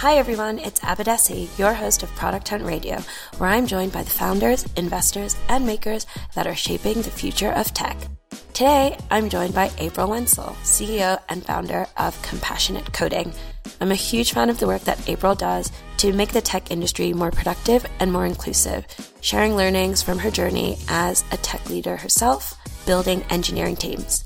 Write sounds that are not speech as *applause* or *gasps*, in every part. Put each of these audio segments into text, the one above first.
Hi everyone, it's Abadesi, your host of Product Hunt Radio, where I'm joined by the founders, investors, and makers that are shaping the future of tech. Today, I'm joined by April Wenzel, CEO and founder of Compassionate Coding. I'm a huge fan of the work that April does to make the tech industry more productive and more inclusive, sharing learnings from her journey as a tech leader herself, building engineering teams.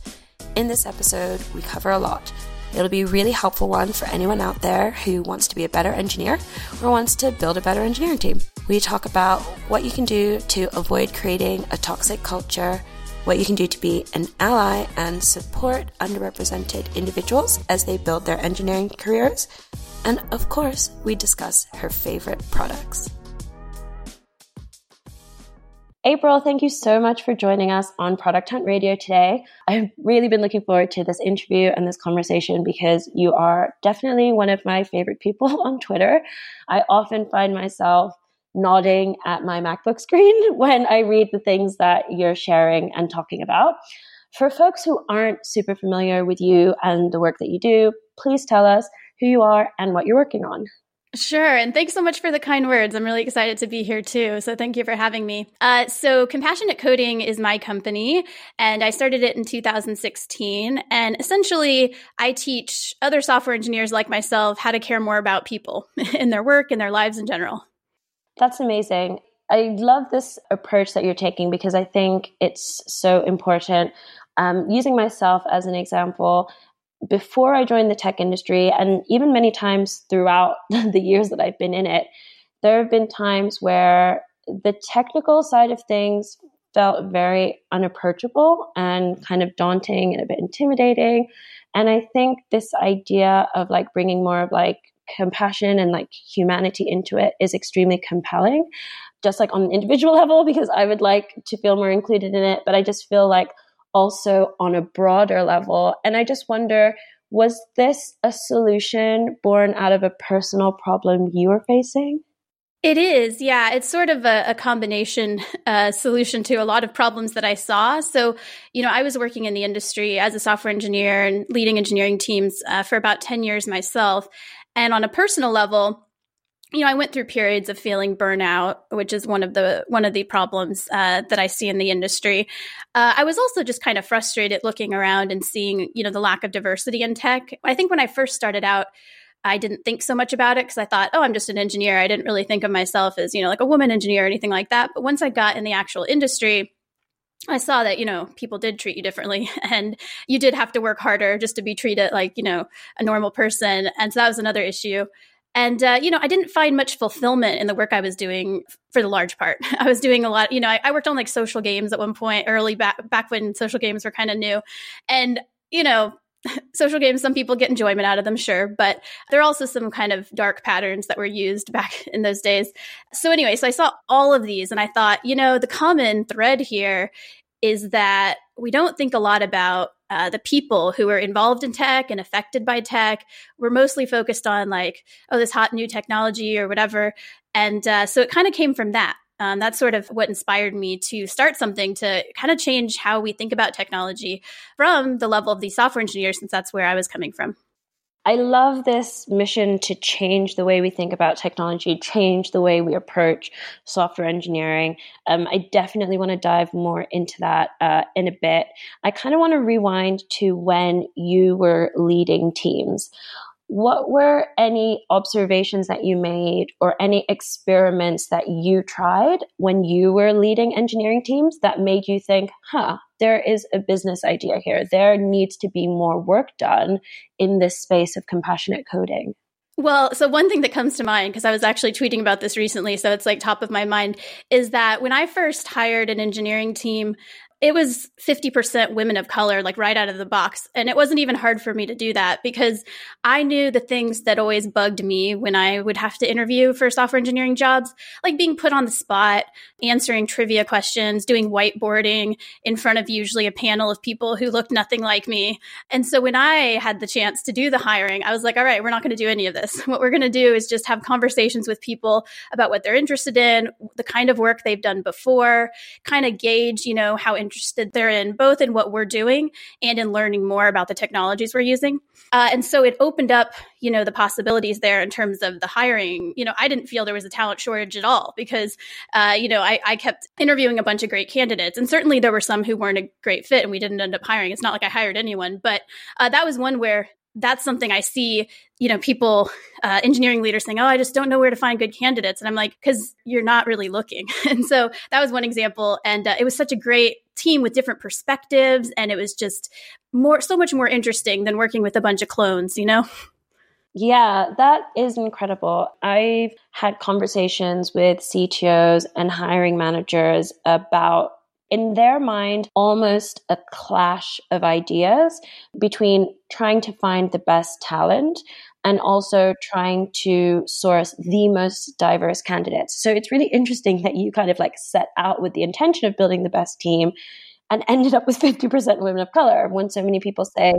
In this episode, we cover a lot It'll be a really helpful one for anyone out there who wants to be a better engineer or wants to build a better engineering team. We talk about what you can do to avoid creating a toxic culture, what you can do to be an ally and support underrepresented individuals as they build their engineering careers, and of course, we discuss her favorite products. April, thank you so much for joining us on Product Hunt Radio today. I've really been looking forward to this interview and this conversation because you are definitely one of my favorite people *laughs* on Twitter. I often find myself nodding at my MacBook screen *laughs* when I read the things that you're sharing and talking about. For folks who aren't super familiar with you and the work that you do, please tell us who you are and what you're working on. Sure. And thanks so much for the kind words. I'm really excited to be here too. So thank you for having me. Uh, so Compassionate Coding is my company and I started it in 2016. And essentially I teach other software engineers like myself how to care more about people *laughs* in their work and their lives in general. That's amazing. I love this approach that you're taking because I think it's so important. Um, using myself as an example, before I joined the tech industry, and even many times throughout *laughs* the years that I've been in it, there have been times where the technical side of things felt very unapproachable and kind of daunting and a bit intimidating. And I think this idea of like bringing more of like compassion and like humanity into it is extremely compelling, just like on an individual *laughs* level, because I would like to feel more included in it. But I just feel like also on a broader level. And I just wonder was this a solution born out of a personal problem you were facing? It is, yeah. It's sort of a, a combination uh, solution to a lot of problems that I saw. So, you know, I was working in the industry as a software engineer and leading engineering teams uh, for about 10 years myself. And on a personal level, you know, I went through periods of feeling burnout, which is one of the one of the problems uh, that I see in the industry. Uh, I was also just kind of frustrated looking around and seeing, you know, the lack of diversity in tech. I think when I first started out, I didn't think so much about it because I thought, oh, I'm just an engineer. I didn't really think of myself as, you know, like a woman engineer or anything like that. But once I got in the actual industry, I saw that, you know, people did treat you differently *laughs* and you did have to work harder just to be treated like, you know, a normal person. And so that was another issue. And, uh, you know, I didn't find much fulfillment in the work I was doing for the large part. *laughs* I was doing a lot, you know, I, I worked on like social games at one point, early back, back when social games were kind of new. And, you know, *laughs* social games, some people get enjoyment out of them, sure, but there are also some kind of dark patterns that were used *laughs* back in those days. So, anyway, so I saw all of these and I thought, you know, the common thread here is that we don't think a lot about uh, the people who are involved in tech and affected by tech. We're mostly focused on like, oh, this hot new technology or whatever. And uh, so it kind of came from that. Um, that's sort of what inspired me to start something to kind of change how we think about technology from the level of the software engineers, since that's where I was coming from. I love this mission to change the way we think about technology, change the way we approach software engineering. Um, I definitely want to dive more into that uh, in a bit. I kind of want to rewind to when you were leading teams what were any observations that you made or any experiments that you tried when you were leading engineering teams that made you think, huh, there is a business idea here. There needs to be more work done in this space of compassionate coding? Well, so one thing that comes to mind, because I was actually tweeting about this recently, so it's like top of my mind, is that when I first hired an engineering team, it was 50% women of color, like right out of the box. And it wasn't even hard for me to do that because I knew the things that always bugged me when I would have to interview for software engineering jobs, like being put on the spot, answering trivia questions, doing whiteboarding in front of usually a panel of people who looked nothing like me. And so when I had the chance to do the hiring, I was like, all right, we're not going to do any of this. *laughs* What we're going to do is just have conversations with people about what they're interested in, the kind of work they've done before, kind of gauge, you know, how interested interested therein, both in what we're doing and in learning more about the technologies we're using. Uh, and so it opened up, you know, the possibilities there in terms of the hiring. You know, I didn't feel there was a talent shortage at all because, uh, you know, I, I kept interviewing a bunch of great candidates, and certainly there were some who weren't a great fit, and we didn't end up hiring. It's not like I hired anyone, but uh, that was one where that's something I see, you know, people, uh, engineering leaders saying, "Oh, I just don't know where to find good candidates," and I'm like, "Because you're not really looking." *laughs* and so that was one example, and uh, it was such a great team with different perspectives, and it was just more, so much more interesting than working with a bunch of clones, you know. Yeah, that is incredible. I've had conversations with CTOs and hiring managers about in their mind, almost a clash of ideas between trying to find the best talent and also trying to source the most diverse candidates. So it's really interesting that you kind of like set out with the intention of building the best team and ended up with *laughs* 50% women of color when so many people say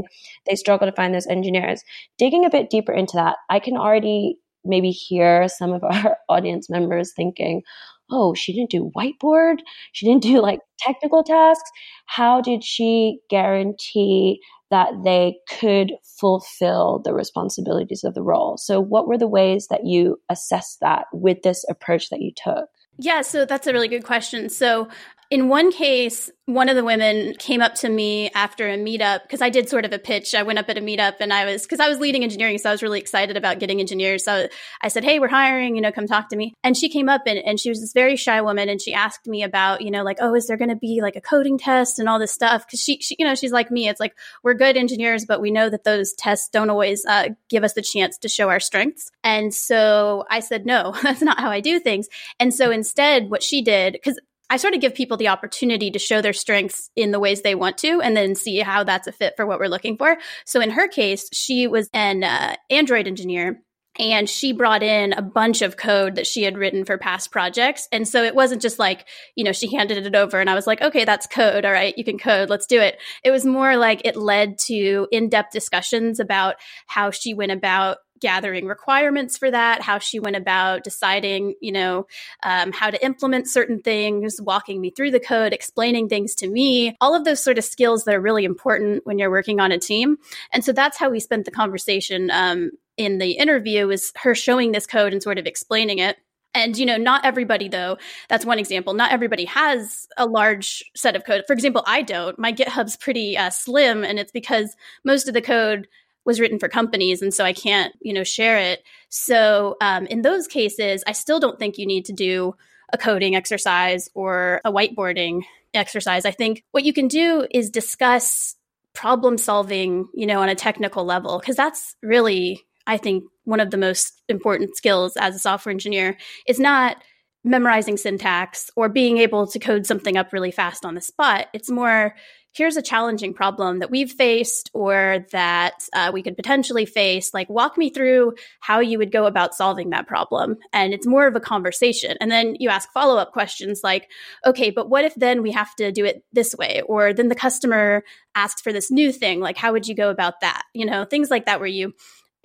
they struggle to find those engineers. Digging a bit deeper into that, I can already maybe hear some of our *laughs* audience members thinking, oh, she didn't do whiteboard. She didn't do like technical tasks. How did she guarantee that they could fulfill the responsibilities of the role? So, what were the ways that you assessed that with this approach that you took? Yeah, so that's a really good question. So, in one case, one of the women came up to me after a meetup because I did sort of a pitch. I went up at a meetup and I was, because I was leading engineering, so I was really excited about getting engineers. So I said, Hey, we're hiring, you know, come talk to me. And she came up and, and she was this very shy woman and she asked me about, you know, like, oh, is there going to be like a coding test and all this stuff? Because she, she, you know, she's like me. It's like, we're good engineers, but we know that those tests don't always uh, give us the chance to show our strengths. And so I said, no, *laughs* that's not how I do things. And so instead, what she did, because I sort of give people the opportunity to show their strengths in the ways they want to and then see how that's a fit for what we're looking for. So in her case, she was an uh, Android engineer and she brought in a bunch of code that she had written for past projects. And so it wasn't just like, you know, she handed it over and I was like, okay, that's code. All right, you can code. Let's do it. It was more like it led to in depth discussions about how she went about gathering requirements for that, how she went about deciding, you know, um, how to implement certain things, walking me through the code, explaining things to me, all of those sort of skills that are really important when you're working on a team. And so that's how we spent the conversation um, in the interview is her showing this code and sort of explaining it. And you know, not everybody though. That's one example. Not everybody has a large set of code. For example, I don't. My GitHub's pretty uh, slim, and it's because most of the code was written for companies and so i can't you know share it. So um, in those cases i still don't think you need to do a coding exercise or a whiteboarding exercise. I think what you can do is discuss problem solving you know on a technical level because that's really i think one of the most important skills as a software engineer. Is not memorizing syntax or being able to code something up really fast on the spot. It's more here's a challenging problem that we've faced or that uh, we could potentially face. Like, walk me through how you would go about solving that problem. And it's more of a conversation. And then you ask follow up questions like, okay, but what if then we have to do it this way? Or then the customer asks for this new thing. Like, how would you go about that? You know, things like that where you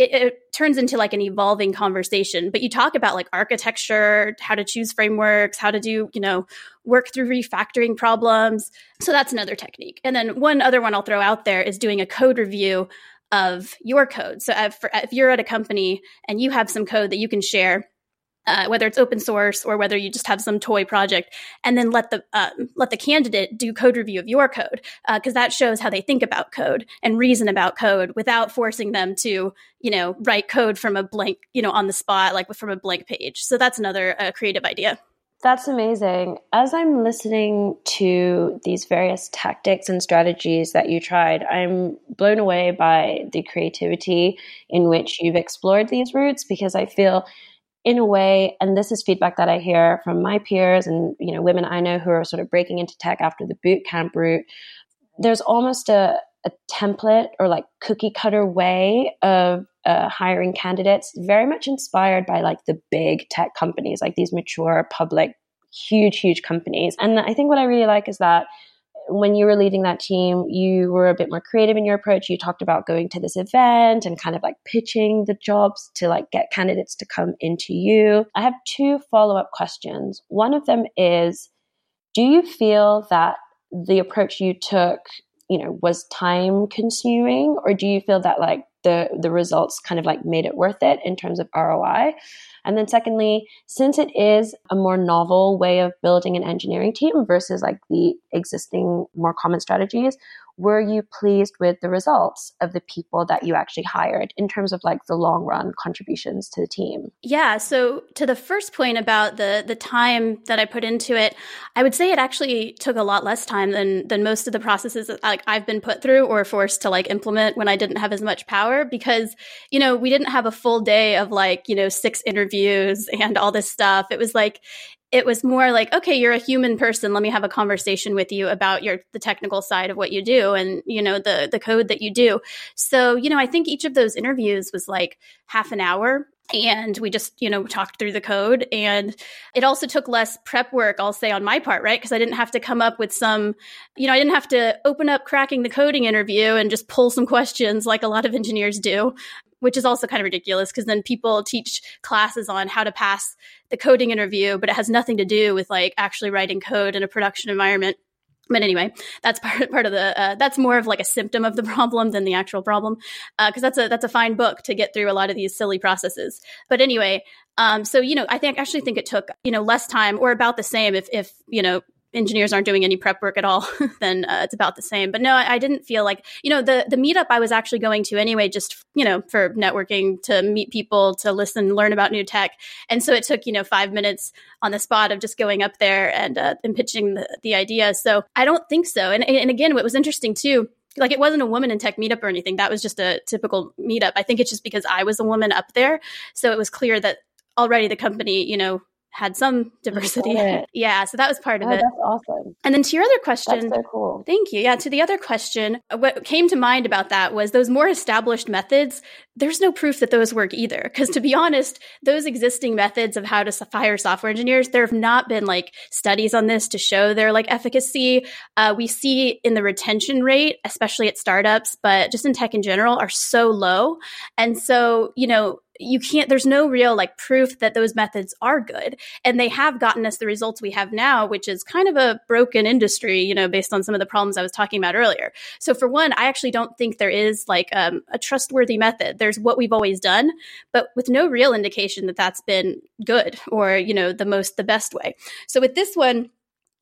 it, it, turns into like an evolving conversation. But you talk about like architecture how to choose frameworks how to do you know work through refactoring problems. So that's another technique. And then one other one i'll throw out there is doing a code review of your code. So if, if you're at a company and you have some code that you can share uh, whether it's open source or whether you just have some toy project, and then let the uh, let the candidate do code review of your code because uh, that shows how they think about code and reason about code without forcing them to you know write code from a blank you know on the spot like from a blank page. So that's another uh, creative idea. That's amazing. As I'm listening to these various tactics and strategies that you tried, I'm blown away by the creativity in which you've explored these routes because I feel in a way, and this is feedback that I hear from my peers and you know women I know who are sort of breaking into tech after the boot camp route. There's almost a, a template or like cookie cutter way of uh, hiring candidates, very much inspired by like the big tech companies, like these mature public, huge, huge companies. And I think what I really like is that when you were leading that team, you were a bit more creative in your approach. You talked about going to this event and kind of like pitching the jobs to like get candidates to come into you. I have two follow up questions. One of them is Do you feel that the approach you took, you know, was time consuming, or do you feel that like the the results kind of like made it worth it in terms of ROI? And then secondly, since it is a more novel way of building an engineering team versus like the existing more common strategies, were you pleased with the results of the people that you actually hired in terms of like the long run contributions to the team? Yeah so to the first point about the the time that i put into it i would say it actually took a lot less time than than most of the processes that like i've been put through or forced to like implement when i didn't have as much power because you know we didn't have a full day of like you know six interviews and all this stuff. It was like it was more like okay you're a human person. Let me have a conversation with you about your the technical side of what you do and you know the the code that you do. So you know i think each of those interviews was like half an hour and we just you know talked through the code. And it also took less prep work i'll say on my part right? Because i didn't have to come up with some you know i didn't have to open up cracking the coding interview and just pull some questions like a lot of engineers do which is also kind of ridiculous because then people teach classes on how to pass the coding interview, but it has nothing to do with like actually writing code in a production environment. But anyway, that's *laughs* part part of the uh, that's more of like a symptom of the problem than the actual problem, because uh, that's a that's a fine book to get through a lot of these silly processes. But anyway, um, so you know, I think actually think it took you know less time or about the same if if you know engineers aren't doing any prep work at all, *laughs* then uh, it's about the same. But no, I, I, didn't feel like you know the the meetup I was actually going to anyway, just you know for networking to meet people, to listen, learn about new tech, and so it took you know five minutes on the spot of just going up there and uh, and pitching the the idea. So I don't think so. And and again, what was interesting too like it wasn't a woman in tech meetup or anything. That was just a typical meetup. I think it's just because I was a woman up there. So it was clear that already the company, you know, had some diversity. *laughs* yeah, so that was part of oh, it. That's awesome. And then to your other question, that's so cool. Thank you. Yeah, to the other question, what came to mind about that was those more established methods. There's no proof that those work either, because to be honest, those existing methods of how to fire software engineers, there have not been like studies on this to show their like efficacy. Uh, we see in the retention rate, especially at startups, but just in tech in general, are so low. And so, you know, you can't there's no real like proof that those methods are good. And they have gotten us the results we have now which is kind of a broken industry you know based on some of the problems i was talking about earlier. So for one i actually don't think there is like um, a trustworthy method. There's what we've always done but with no real indication that that's been good or you know the most the best way. So with this one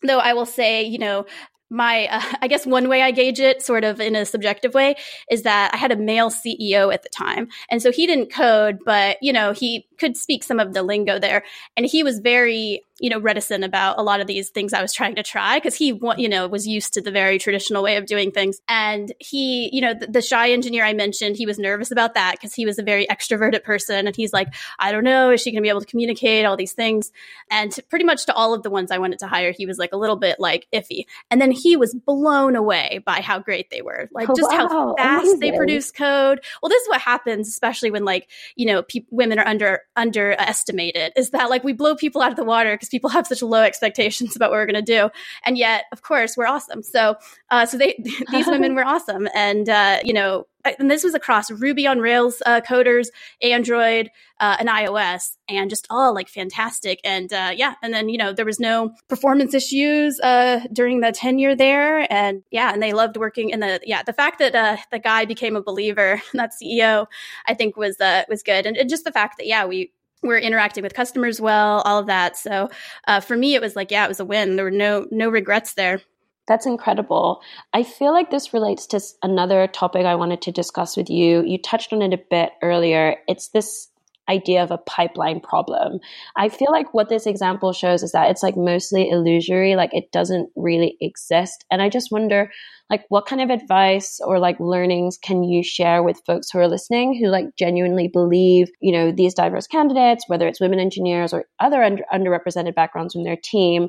though I will say, you know, my uh, *laughs* i guess one way i gauge it sort of in a subjective way is that i had a male ceo at the time. And so he didn't code but you know he could speak some of the lingo there. And he was very you know, reticent about a lot of these things I was trying to try because he, you know, was used to the very traditional way of doing things. And he, you know, the, the shy engineer I mentioned, he was nervous about that because he was a very extroverted person. And he's like, I don't know, is she going to be able to communicate all these things? And to, pretty much to all of the ones I wanted to hire, he was like a little bit like iffy. And then he was blown away by how great they were, like oh, just wow, how fast amazing. they produce code. Well, this is what happens, especially when like, you know, pe- women are under, underestimated is that like we blow people out of the water because people have such low expectations about what we're going to do, and yet, of course, we're awesome. So, uh, so they *laughs* these *laughs* women were awesome, and uh, you know, and this was across Ruby on Rails uh, coders, Android, uh, and iOS, and just all like fantastic. And uh, yeah, and then you know there was no performance issues uh, during the tenure there, and yeah, and they loved working. And the yeah, the fact that uh, the guy became a believer, *laughs* that CEO, I think was uh, was good, and, and just the fact that yeah, we we're interacting with customers well, all of that. So uh, for me, it was like, yeah, it was a win. There were no no regrets there. That's incredible. I feel like this relates to another topic I wanted to discuss with you. You touched on it a bit earlier. It's this idea of a pipeline problem. I feel like what this example shows is that it's like mostly illusory, like it doesn't really exist. And I just wonder like what kind of advice or like learnings can you share with folks who are listening who like genuinely believe, you know, these diverse candidates, whether it's women engineers or other under- underrepresented backgrounds from their team,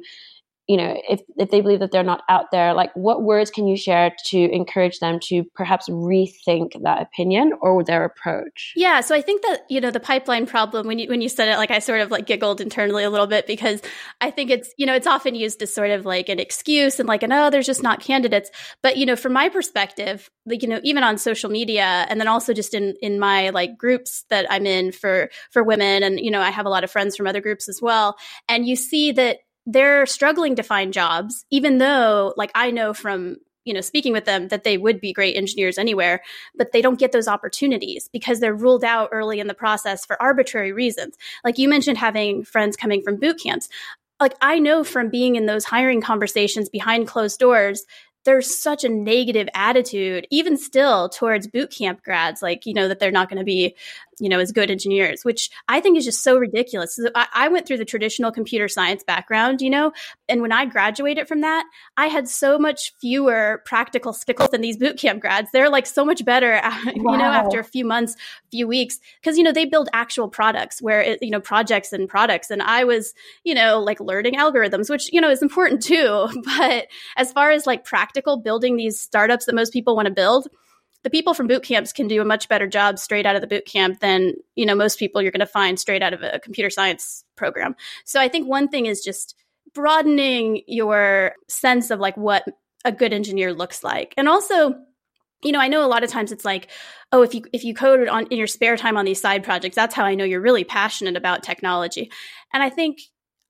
you know if if they believe that they're not out there like what words can you share to encourage them to perhaps rethink that opinion or their approach? Yeah so i think that you know the pipeline problem when you when you said it like i sort of like giggled internally a little bit because i think it's you know it's often used as sort of like an excuse and like an oh there's just not candidates. But you know from my perspective like you know even on social media and then also just in in my like groups that i'm in for for women and you know i have a lot of friends from other groups as well and you see that they're struggling to find jobs, even though, like, I know from you know speaking with them that they would be great engineers anywhere but they don't get those opportunities because they're ruled out early in the process for arbitrary reasons. Like you mentioned having friends coming from boot camps. Like i know from being in those hiring conversations behind closed doors there's such a negative attitude, even still, towards boot camp grads, like, you know, that they're not going to be you know, as good engineers, which I think is just so ridiculous. So I, I, went through the traditional computer science background, you know, and when I graduated from that, I had so much fewer practical skills than these bootcamp grads. They're like so much better, *laughs* you wow. know, after a few months, few weeks, because, you know, they build actual products where, it, you know, projects and products. And I was, you know, like learning algorithms, which, you know, is important too. *laughs* But as far as like practical building these startups that most people want to build, the people from boot camps can do a much better job straight out of the boot camp than you know most people you're going to find straight out of a computer science program. So i think one thing is just broadening your sense of like what a good engineer looks like. And also you know i know a lot of times it's like oh if you if you code on in your spare time on these side projects that's how i know you're really passionate about technology. And i think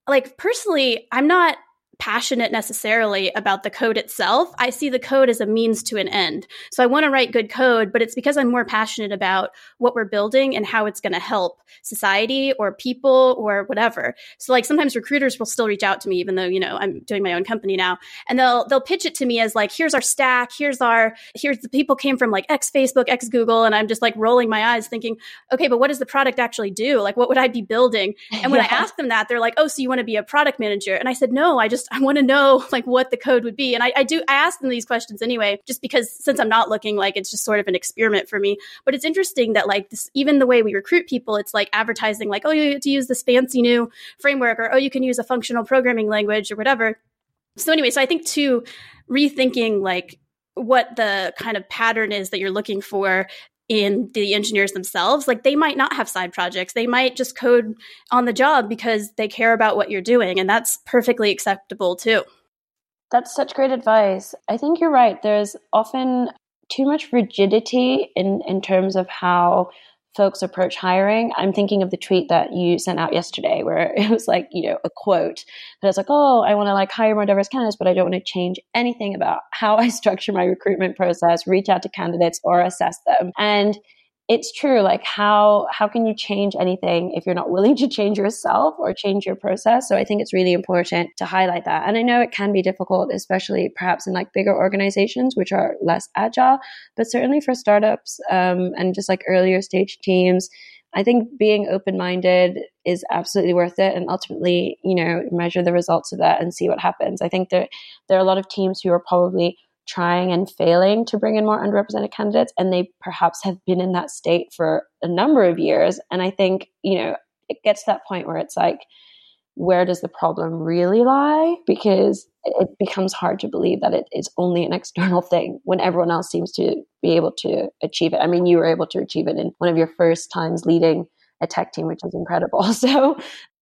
like personally i'm not passionate necessarily about the code itself. I see the code as a means to an end. So I want to write good code, but it's because I'm more passionate about what we're building and how it's going to help society or people or whatever. So like sometimes recruiters will still reach out to me even though, you know, I'm doing my own company now, and they'll they'll pitch it to me as like here's our stack, here's our here's the people came from like X Facebook, X Google and I'm just like rolling my eyes thinking, "Okay, but what does the product actually do? Like what would I be building?" And when yeah. I ask them that, they're like, "Oh, so you want to be a product manager?" And I said, "No, I just I want to know *laughs* like what the code would be. And I, I do, I ask them these questions anyway, just because since I'm not looking like it's just sort of an experiment for me. But it's interesting that like this, even the way we recruit people, it's like advertising like, oh, you have to use this fancy new framework or, oh, you can use a functional programming language or whatever. So anyway, so I think too, rethinking like what the kind of pattern is that you're looking for in the engineers themselves. Like they might not have side projects. They might just code on the job because they care about what you're doing. And that's perfectly acceptable too. That's such great advice. I think you're right. There's often too much rigidity in, in terms of how folks approach hiring. I'm thinking of the tweet that you sent out yesterday where *laughs* it was like, you know, a quote that was like, oh, I want to like hire more diverse candidates, but I don't want to change anything about how I structure my recruitment process, reach out to candidates or assess them. And it's true like how how can you change anything if you're not willing to change yourself or change your process so i think it's really important to highlight that and i know it can be difficult especially perhaps in like bigger organizations which are less agile but certainly for startups um, and just like earlier stage teams I think being open minded is absolutely worth it and ultimately, you know, measure the results of that and see what happens. I think that there are a lot of teams who are probably trying and failing to bring in more underrepresented candidates and they perhaps have been in that state for a number of years. And i think you know it gets to that point where it's like where does the problem really lie? Because it becomes hard to believe that it is only an *laughs* external thing when everyone else seems to be able to achieve it. I mean you were able to achieve it in one of your first times leading a tech team which is incredible. *laughs* So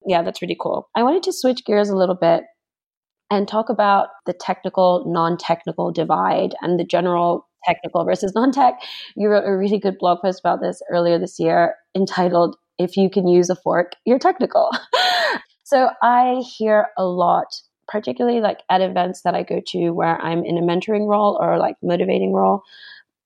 yeah that's really cool. I wanted to switch gears a little bit and talk about the technical, non technical divide and the general technical versus non tech. You wrote a really good blog post about this earlier this year entitled, If You Can Use a Fork, You're Technical. *laughs* so I hear a lot, particularly like at events that I go to where I'm in a mentoring role or like motivating role.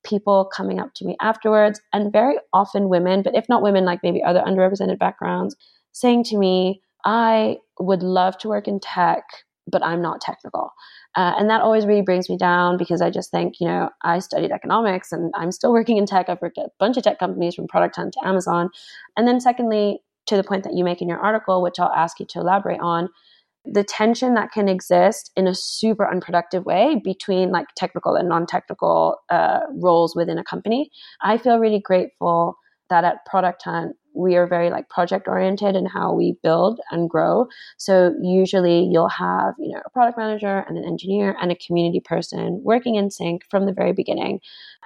People coming up to me afterwards, and very often women, but if not women, like maybe other underrepresented backgrounds, saying to me, I would love to work in tech, but I'm not technical. Uh, and that always really brings me down because I just think, you know, I studied economics and I'm still working in tech. I've worked at a bunch of tech companies from Product Hunt to Amazon. And then, secondly, to the point that you make in your article, which I'll ask you to elaborate on, the tension that can exist in a super unproductive way between like technical and non technical uh, roles within a company. I feel really grateful that at Product Hunt, we are very like project oriented in how we build and grow. So usually you'll have, you know, a product manager and an engineer and a community person working in sync from the very beginning.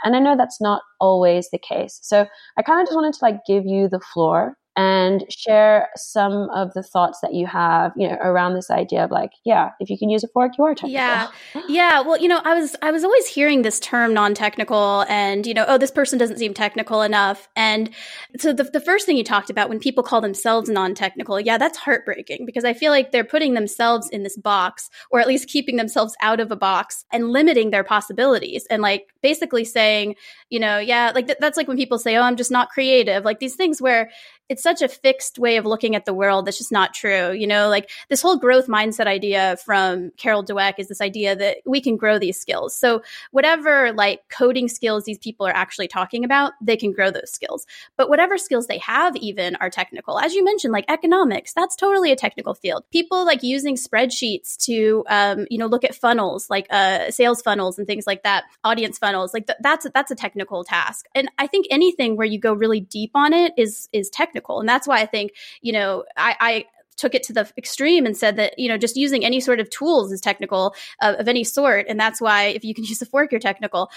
And I know that's not always the case. So I kind of just wanted to like give you the floor and share some of the thoughts that you have, you know, around this idea of like, yeah, if you can use a fork, you are technical. Yeah. *gasps* Yeah. Well, you know, I was I was always hearing this term non-technical and, you know, oh, this person doesn't seem technical enough. And so the, the first thing you talked about when people call themselves non-technical, yeah, that's heartbreaking because I feel like they're putting themselves in this box or at least keeping themselves out of a box and limiting their possibilities and like basically saying, you know, yeah, like th- that's like when people say, oh, I'm just not creative. Like these things where it's such a fixed way of looking at the world that's just not true. You know, like this whole growth mindset idea from Carol Dweck is this idea that we can grow these skills. So whatever like coding skills these people are actually talking about, they can grow those skills. But whatever skills they have even are technical. As you mentioned, like economics, that's totally a technical field. People like using spreadsheets to, um, you know, look at funnels, like uh, sales funnels and things like that, audience funnels, like th- that's, that's a technical task. And I think anything where you go really deep on it is, is technical technical. And that's why I think, you know, I, I took it to the extreme and said that you know just using any sort of tools is technical uh, of any sort and that's why if you can *laughs* use a fork you're technical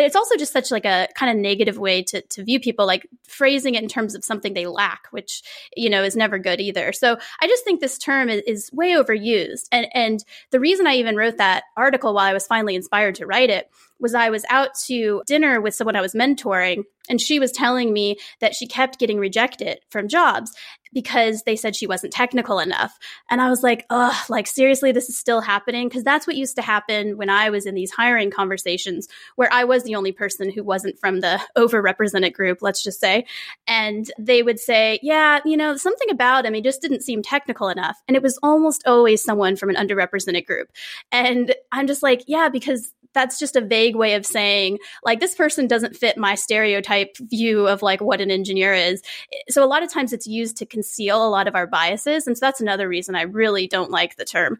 it's also just such like a kind of negative way to, to view people like phrasing it in terms of something they lack which you know is never good either. So i just think this term is, is way overused. And and the reason i even wrote that article while i was finally inspired to write it was I was out to dinner with someone I was mentoring, and she was telling me that she kept getting rejected from jobs because they said she wasn't technical enough. And I was like, oh, like seriously, this is still happening? Because that's what used to happen when I was in these hiring conversations where I was the only person who wasn't from the overrepresented group, let's just say. And they would say, yeah, you know, something about him, he just didn't seem technical enough. And it was almost always someone from an underrepresented group. And I'm just like, yeah, because that's just a vague way of saying like this person doesn't fit my stereotype view of like what an engineer is. So a lot of times it's used to conceal a lot of our biases and so that's another reason i really don't like the term.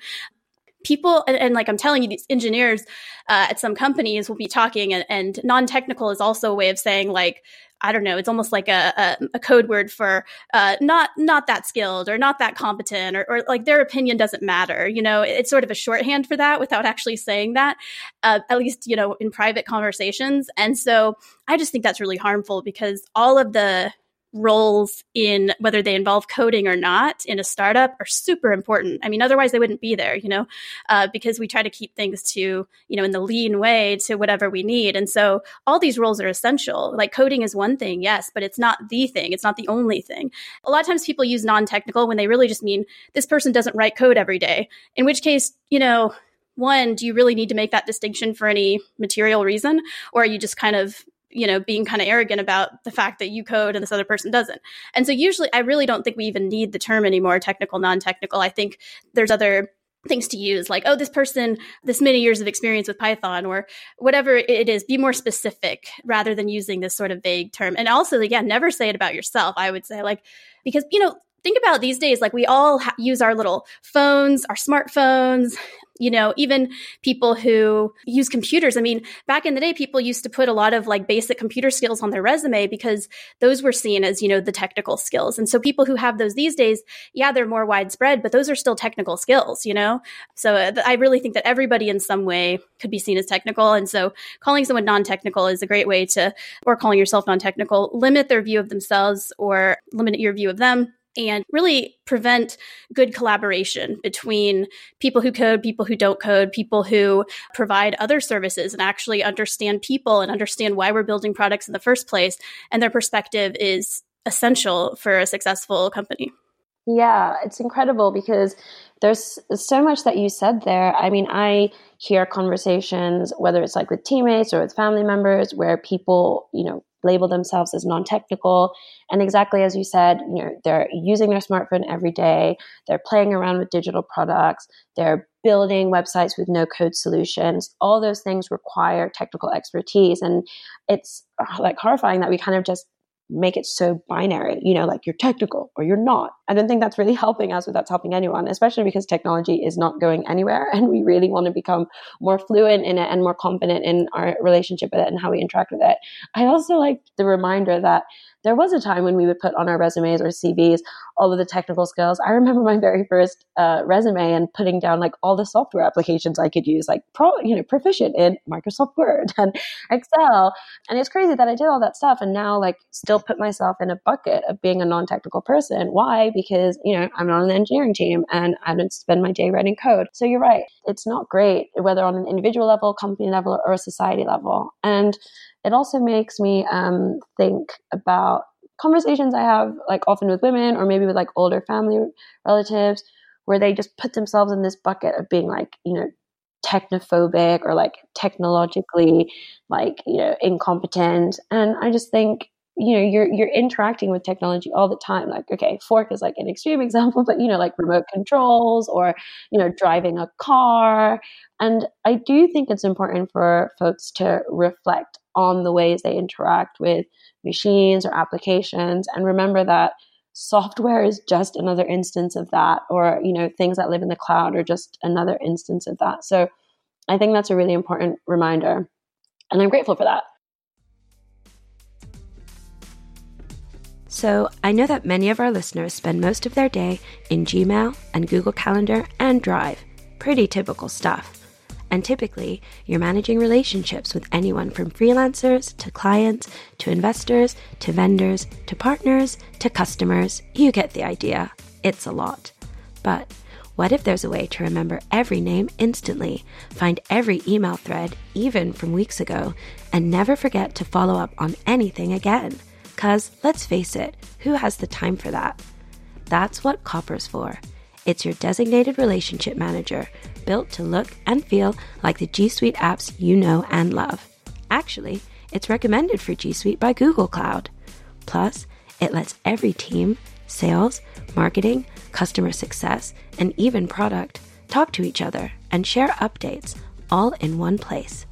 People and, and, like i'm telling you these engineers uh, at some companies will be talking and, and non-technical is also a way of saying like I don't know, it's almost like a, a, a code word for uh, not not that skilled or not that competent or, or, like their opinion doesn't matter. You know, it's sort of a shorthand for that without actually saying that, uh, at least, you know, in private conversations. And so I just think that's really harmful because all of the roles in whether they involve coding or not in a startup are super important. I mean, otherwise they wouldn't be there, you know, uh, because we try to keep things to, you know, in the lean way to whatever we need. And so all these roles are essential. Like coding is one thing, yes, but it's not the thing. It's not the only thing. A lot of times people use non technical when they really just mean this person doesn't write code every day, in which case, you know, one, do you really need to make that distinction for any material reason? Or are you just kind of you know, being kind of arrogant about the fact that you code and this other person doesn't. And so usually I really don't think we even need the term anymore, technical, non-technical. I think there's other things to use like oh this person this many years of experience with python or whatever it is be more specific rather than using this sort of vague term and also again never say it about yourself i would say like because you know think about these days like we all ha- use our little phones our smartphones you know, even people who use computers. I mean, back in the day, people used to put a lot of like basic computer skills on their resume because those were seen as, you know, the technical skills. And so people who have those these days, yeah, they're more widespread, but those are still technical skills, you know? So uh, I really think that everybody in some way could be seen as technical. And so calling someone non technical is a great way to, or calling yourself non technical, limit their view of themselves or limit your view of them and really prevent good collaboration between people who code, people who don't code, people who provide other services and actually understand people and understand why we're building products in the first place. And their perspective is essential for a successful company. Yeah, it's incredible because there's so much that you said there. I mean, I hear conversations, whether it's like with teammates or with family members, where people, you know, label themselves as non-technical. And exactly as you said you know they're using their smartphone every day. They're playing around with digital products. They're building websites with no code solutions. All those things require technical expertise. And it's uh, like horrifying that we kind of just make it so binary, you know, like you're technical or you're not. I don't think that's really *laughs* helping us or that's helping anyone, especially because technology is not going anywhere *laughs* and we really want to become more fluent in it and more confident in our relationship with it and how we interact with it. I also like the reminder that there was a time when we would put on our resumes or CVs all of the technical skills. I remember my very first uh, resume and putting down like all the software applications I could use, like pro, you know, proficient in Microsoft Word *laughs* and Excel. And it's crazy that I did all that stuff and now like still put myself in a bucket of being a non-technical person. Why? Because, you know, I'm not on the engineering team and I don't spend my day writing code. So you're right. It's not great, whether on an individual level, company level, or a society level. And it also makes me um, think about conversations I have like often with women or maybe with like older family relatives where they just put themselves in this bucket of being like, you know, technophobic or like technologically like, you know, incompetent. And I just think you know you're you're interacting with technology all the time like okay fork is like an extreme *laughs* example but you know like remote controls or you know driving a car and i do think it's important for folks to reflect on the ways they interact with machines or applications and remember that software is just another instance of that or you know things that live in the cloud are just another instance of that so i think that's a really important reminder and i'm grateful for that So, I know that many of our listeners spend most of their day in Gmail and Google Calendar and Drive. Pretty typical stuff. And typically, you're managing relationships with anyone from freelancers to clients to investors to vendors to partners to customers. You get the idea. It's a lot. But what if there's a way to remember every name instantly, find every email thread, even from weeks ago, and never forget to follow up on anything again? Because, let's face it, who has the time for that? That's what Copper's for. It's your designated relationship manager, built to look and feel like the G Suite apps you know and love. Actually, it's recommended for G Suite by Google Cloud. Plus, it lets every team, sales, marketing, customer success, and even product talk to each other and share updates all in one place.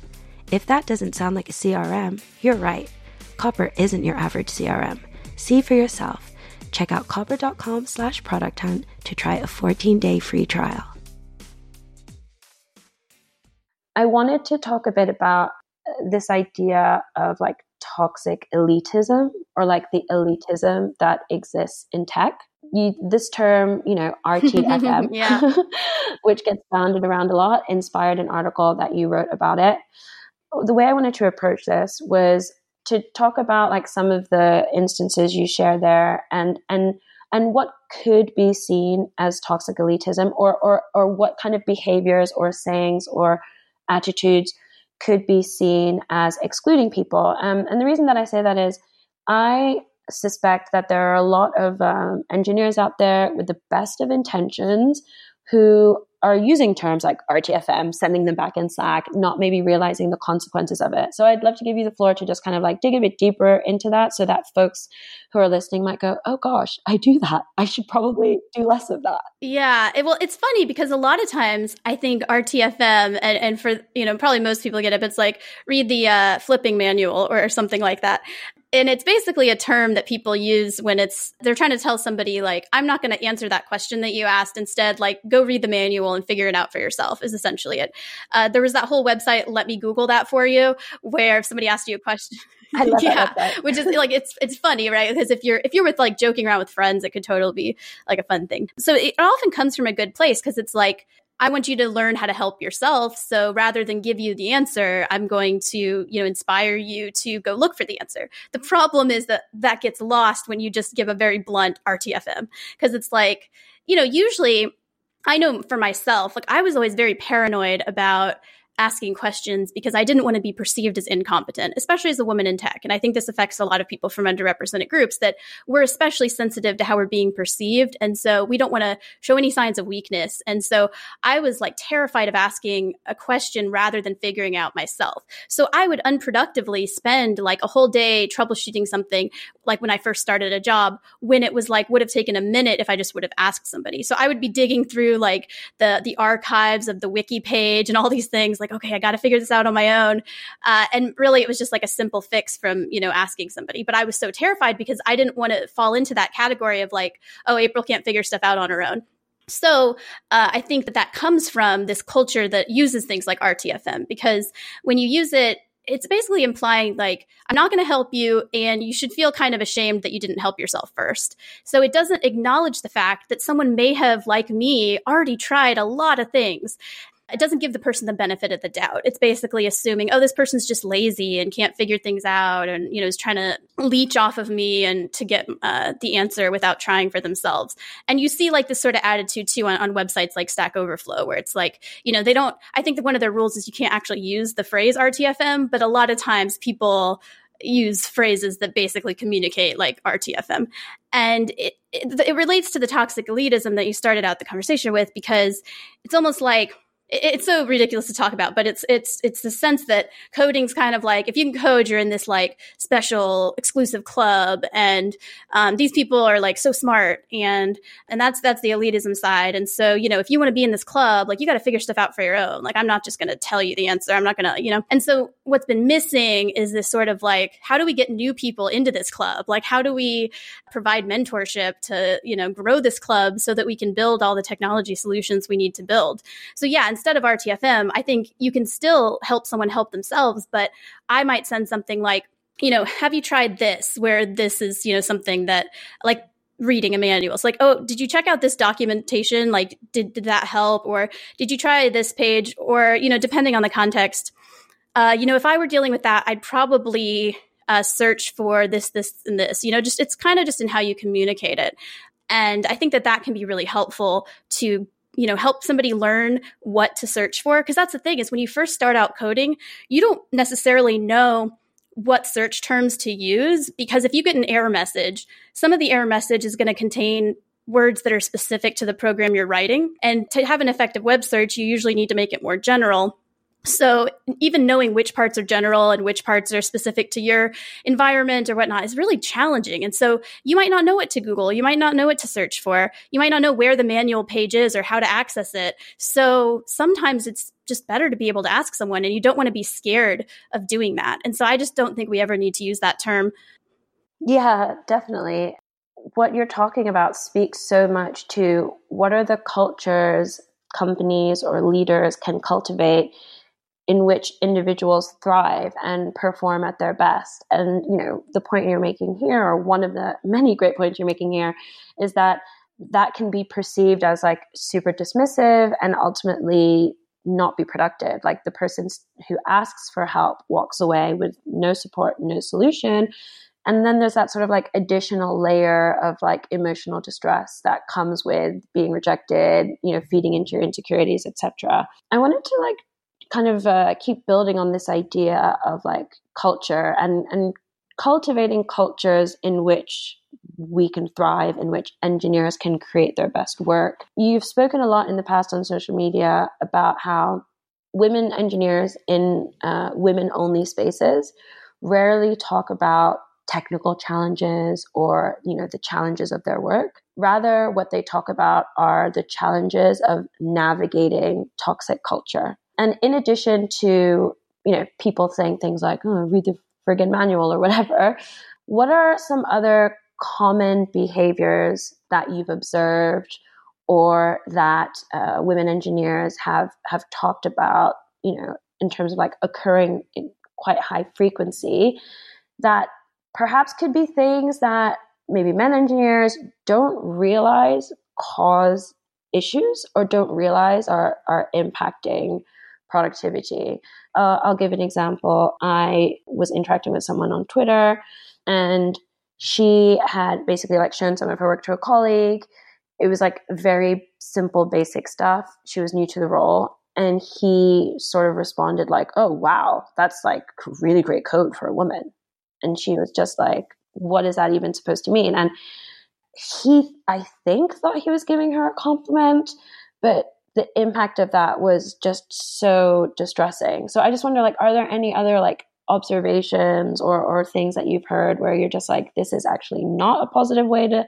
If that doesn't sound like a CRM, you're right. Copper isn't your average CRM. See for yourself check out copper.com slash product hunt to try a 14-day free trial. I wanted to talk a bit about uh, this idea of like toxic elitism or like the elitism that exists in tech. You, this term, you know, *laughs* RTFM, *laughs* which gets banded around a lot, inspired an article that you wrote about it. The way I wanted to approach this was to talk about like some of the instances you share there and and and what could be seen as toxic elitism or or or what kind of behaviors or sayings or attitudes could be seen as excluding people. Um, and the reason that i say that is i suspect that there are a lot of um, engineers out there with the best of intentions who are using terms like RTFM, sending them back in Slack, not maybe realizing the consequences of it. So I'd love to give you the floor to just kind of like dig a bit deeper into that so that folks who are listening might go, oh gosh, I do that. I should probably do less of that. Yeah. It, well, it's funny because a lot of times I think RTFM, and, and for, you know, probably most people get it, but it's like read the uh, flipping manual or, or something like that and it's basically a term that people use when it's they're trying to tell somebody like i'm not going to answer that question that you asked instead like go read the manual and figure it out for yourself is essentially it uh, there was that whole website let me google that for you where if somebody asked you a question *laughs* I love *laughs* yeah, that which is like it's it's funny, right? Because if you're if you're with like joking around with friends, it could totally be like a fun thing. So it often comes from a good place because it's like I want you to learn how to help yourself. So rather than give you the answer, I'm going to, you know, inspire you to go look for the answer. The problem is that that gets lost when you just give a very blunt RTFM because it's like, you know, usually I know for myself, like I was always very paranoid about asking questions because I didn't want to be perceived as incompetent, especially as a woman in tech. And I think this affects a lot of people from underrepresented groups that we're especially sensitive to how we're being perceived. And so we don't want to show any signs of weakness. And so I was like terrified of asking a question rather than figuring out myself. So I would unproductively spend like a whole day troubleshooting something like when I first started a job when it was like would have taken a minute if I just would have asked somebody. So I would be digging through like the the archives of the wiki page and all these things like like, okay, I got to figure this out on my own. Uh, and really, it was just like a simple fix from, you know, asking somebody. But I was so terrified because I didn't want to fall into that category of like, oh, April can't figure stuff out on her own. So uh, I think that that comes from this culture that uses things like RTFM because when you use it it's basically implying like i'm not going to help you and you should feel kind of ashamed that you didn't help yourself first so it doesn't acknowledge the fact that someone may have like me already tried a lot of things it doesn't give the person the benefit of the doubt. It's basically assuming, oh, this person's just lazy and can't figure things out, and you know is trying to leech off of me and to get uh, the answer without trying for themselves. And you see like this sort of attitude too on, on websites like Stack Overflow, where it's like, you know, they don't. I think that one of their rules is you can't actually use the phrase RTFM, but a lot of times people use phrases that basically communicate like RTFM. And it, it, it relates to the toxic elitism that you started out the conversation with because it's almost like it's so ridiculous to talk about, but it's it's it's the sense that coding's kind of like if you can code, you're in this like special exclusive club, and um, these people are like so smart, and and that's that's the elitism side. And so you know, if you want to be in this club, like you got to figure stuff out for your own. Like I'm not just going to tell you the answer. I'm not going to you know. And so what's been missing is this sort of like how do we get new people into this club? Like how do we provide mentorship to you know grow this club so that we can build all the technology solutions we need to build? So yeah instead of RTFM, I think you can still help someone help themselves, but I might send something like, you know, have you tried this where this is, you know, something that like reading a manual. It's like, oh, did you check out this documentation? Like, did, did that help? Or did you try this page? Or, you know, depending on the context, uh, you know, if I were dealing with that, I'd probably uh, search for this, this, and this. You know, just it's kind of just in how you communicate it. And I think that that can be really helpful to you know help somebody learn what to search for because that's the thing is when you first start out coding you don't necessarily know what search terms to use because if you get an error message some of the error message is going to contain words that are specific to the program you're writing and to have an effective web search you usually need to make it more general so even knowing which parts are general and which parts are specific to your environment or whatnot is really challenging. And so you might not know what to Google. You might not know what to search for. You might not know where the manual page is or how to access it. So sometimes it's just better to be able to ask someone and you don't want to be scared of doing that. And so I just don't think we ever need to use that term. Yeah, definitely. What you're talking about speaks so much to what are the cultures companies or leaders can cultivate in which individuals thrive and perform at their best. And, you know, the point you're making here, or one of the many great points you're making here, is that that can be perceived as like super dismissive and ultimately not be productive. Like the person who asks for help walks away with no support, no solution. And then there's that sort of like additional layer of like emotional distress that comes with being rejected, you know, feeding into your insecurities, etc. I wanted to like kind of uh, keep building on this idea of like culture and and cultivating cultures in which we can thrive, in which engineers can create their best work. You've spoken a lot in the past on social media about how women engineers in uh, women only spaces rarely talk about technical challenges or you know the challenges of their work rather what they talk about are the challenges of navigating toxic culture and in addition to, you know, people saying things like, oh, read the friggin' manual or whatever, what are some other common behaviors that you've observed or that uh, women engineers have have talked about, you know, in terms of like occurring in quite high frequency that perhaps could be things that maybe men engineers don't realize cause issues or don't realize are are impacting productivity. Uh, I'll give an example. I was interacting with someone on Twitter and she had basically like shown some of her work to a colleague. It was like very simple, basic stuff. She was new to the role. And he sort of responded like, oh, wow, that's like really great code for a woman. And she was just like, what is that even supposed to mean? And he, I think, thought he was giving her a compliment, but the impact of that was just so distressing. So I just wonder like are there any other like observations or or things that you've heard where you're just like this is actually not a positive way to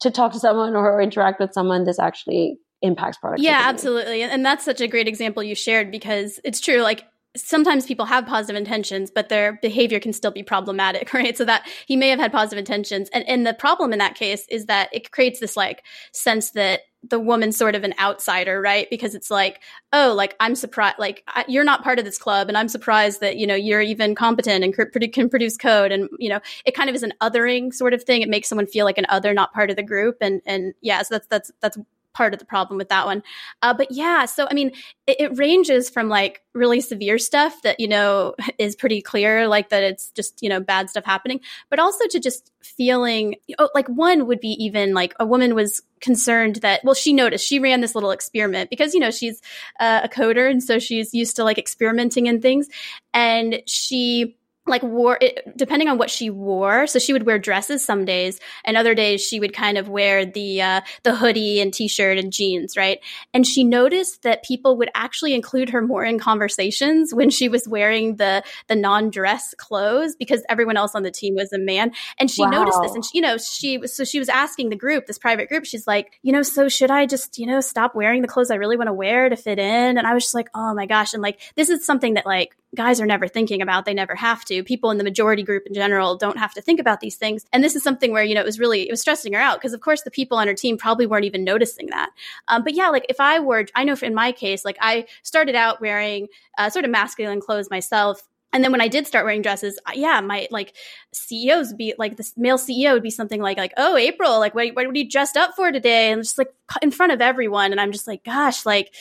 to talk to someone or interact with someone this actually impacts productivity. Yeah, absolutely. And that's such a great example you shared because it's true like sometimes people have positive intentions, but their behavior can still be problematic, *laughs* right? So that he may have had positive intentions. And, and the problem in that case is that it creates this like sense that the woman's sort of an outsider, right? Because it's like, oh, like I'm surprised, like I, you're not part of this club, and I'm surprised that you know you're even competent and can produce code, and you know it kind of is an othering sort of thing. It makes someone feel like an other, not part of the group, and and yeah, so that's that's that's part of the problem with that one. Uh, but yeah, so I mean, it, it, ranges from like really severe stuff that, you know, *laughs* is pretty clear, like that it's just, you know, bad stuff happening, but also to just feeling oh, like one would be even like a woman was concerned that, well, she noticed she ran this little experiment because, you know, she's uh, a coder. And so she's used to like experimenting in things. And she, like wore it, depending on what she wore. So she would wear dresses some days, and other days she would kind of wear the uh, the hoodie and t-shirt and jeans, right? And she noticed that people would actually include her more in conversations when she was wearing the the non-dress clothes because everyone else on the team was a man. And she wow. noticed this, and she, you know she was so she was asking the group, this private group, she's like, you know, so should I just you know stop wearing the clothes I really want to wear to fit in? And I was just like, oh my gosh, and like this is something that like guys are never thinking about. They never have to. People in the majority group in general don't have to think about these things. And this is something where, you know, it was really, it was stressing her out because, of course, the people on her team probably weren't even noticing that. Um, but yeah, like if I were, I know in my case, like I started out wearing uh, sort of masculine clothes myself. And then when I did start wearing dresses, yeah, my like CEOs be like the male CEO would be something like like oh April like what what are you dressed up for today and just like in front of everyone and I'm just like gosh like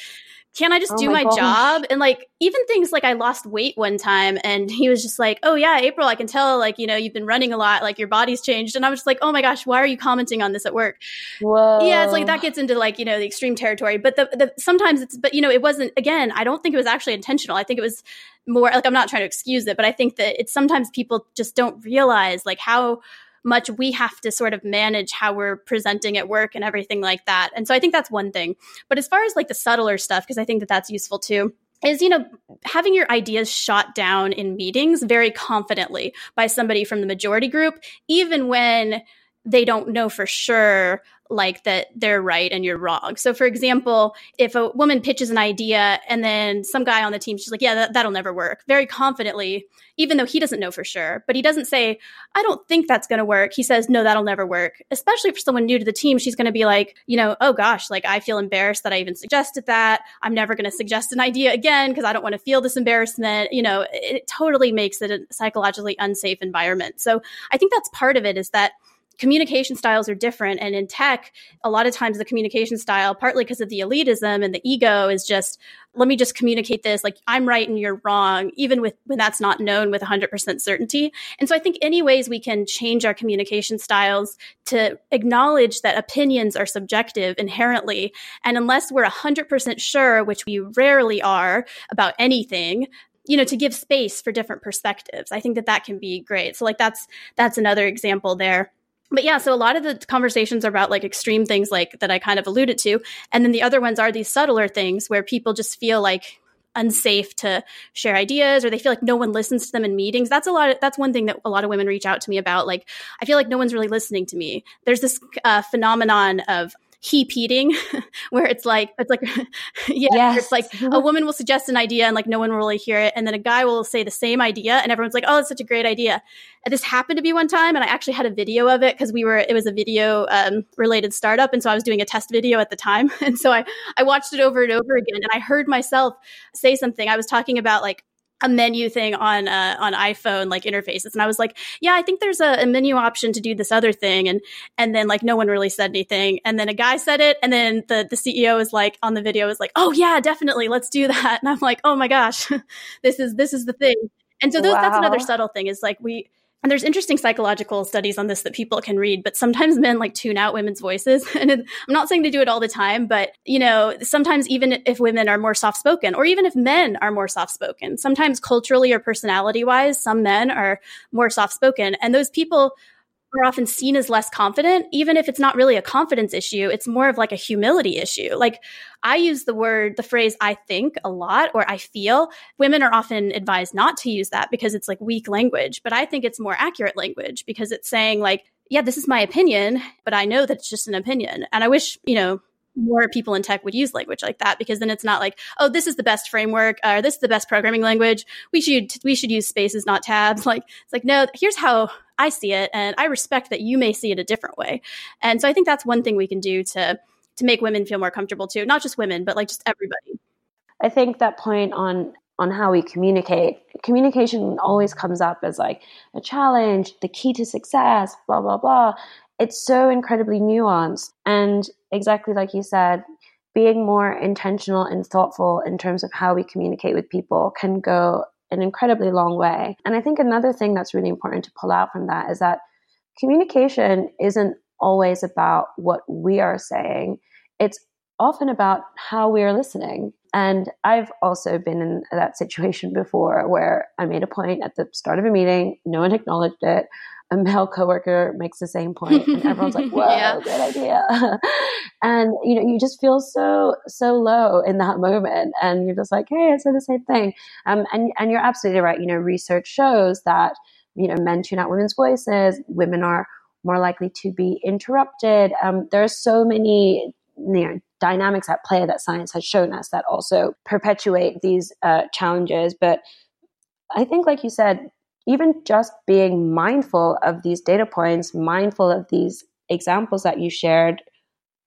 can I just oh do my, my job? And like even things like I lost weight one time and *laughs* he was just like, Oh yeah, April, I can tell like, you know, you've been running a lot, like your body's changed. And I was just like, Oh my gosh, why are you commenting on this at work? Whoa. Yeah, it's like that gets into like, you know, the extreme territory. But the, the sometimes it's but you know, it wasn't again, I don't think it was actually intentional. I think it was more like I'm not trying to excuse it, but I think that it's sometimes people just don't realize like how much we have to sort of manage how we're presenting at work and everything like that. And so I think that's one thing. But as far as like the subtler stuff, because I think that that's useful too is you know having your ideas shot down in meetings very confidently by somebody from the majority group even when they don't know for sure like that they're right and you're wrong. So, for example, if a woman pitches an idea and then some guy on the team, she's like, yeah, that, that'll never work, very confidently, even though he doesn't know for sure. But he doesn't say, I don't think that's going to work. He says, no, that'll never work. Especially for someone new to the team, she's going to be like, you know, oh gosh, like I feel embarrassed that I even suggested that. I'm never going to suggest an idea again because I don't want to feel this embarrassment. You know, it, it totally makes it a psychologically unsafe environment. So, I think that's part of it is that communication styles are different. And in tech, a lot of times the communication style, partly because of the elitism and the ego, is just, let me just communicate this like I'm right and you're wrong, even with when that's not known with 100% certainty. And so I think any ways we can change our communication styles to acknowledge that opinions are subjective inherently. And unless we're 100% sure, which we rarely are about anything, you know to give space for different perspectives i think that that can be great so like that's that's another example there but yeah, so a lot of the conversations are about like extreme things like that I kind of alluded to. And then the other ones are these subtler things where people just feel like unsafe to share ideas or they feel like no one listens to them in meetings. That's a lot of, that's one thing that a lot of women reach out to me about. Like, I feel like no one's really listening to me. There's this uh, phenomenon of hepeating *laughs* where it's like it's like *laughs* yeah yes. it's like a *laughs* woman will suggest an idea and like no one will really hear it and then a guy will say the same idea and everyone's like oh it's such a great idea and this happened to be one time and i actually had a video of it because we were it was a video um, related startup and so i was doing a test video at the time and so i i watched it over and over again and i heard myself say something i was talking about like a menu thing on uh, on iPhone like interfaces, and I was like, "Yeah, I think there's a, a, menu option to do this other thing," and and then like no one really said anything, and then a guy said it, and then the the CEO is like on the video is like, "Oh yeah, definitely, let's do that," *laughs* and I'm like, "Oh my gosh, *laughs* this is this is the thing," and so those, wow. that's another subtle thing is like we and there's interesting psychological studies on this that people can read but sometimes *laughs* men like tune out women's voices. *laughs* And it, i'm not saying they do it all the time but you know sometimes even if women are more soft spoken or even if men are more soft spoken sometimes culturally or personality wise some men are more soft spoken and those people are often seen as less confident, even if it's not really a confidence issue. It's more of like a humility issue. Like I use the word, the phrase I think a lot or I feel. Women are often advised not to use that because it's like weak language, but I think it's more accurate language because it's saying like, yeah, this is my opinion, but I know that it's just an opinion. And I wish, you know, more people in tech would use language like that because then it's not like, oh, this is the best framework or this is the best programming language. We should we should use spaces, not tabs. *laughs* Like it's like, no, here's how I see it, and I respect that you may see it a different way. And so I think that's one thing we can do to to make women feel more comfortable too. Not just women, but like just everybody. I think that point on on how we communicate. Communication always comes up as like a challenge, the key to success, blah blah blah. It's so incredibly nuanced and exactly like you said, being more intentional and thoughtful in terms of how we communicate with people can go an incredibly long way. And I think another thing that's really important to pull out from that is that communication isn't always about what we are saying. It's often about how we are listening. And I've also been in that situation before where I made a point at the start of a meeting, no one acknowledged it. A male coworker makes the same point, and everyone's like, *laughs* "Whoa, yeah. good idea!" *laughs* and you know, you just feel so so low in that moment, and you're just like, "Hey, I said the same thing." Um, and and you're absolutely right. You know, research shows that you know men tune out women's voices. Women are more likely to be interrupted. Um, there are so many you know dynamics at play that science has shown us that also perpetuate these uh, challenges. But I think, like you said, even just being mindful of these data points, mindful of these examples that you shared,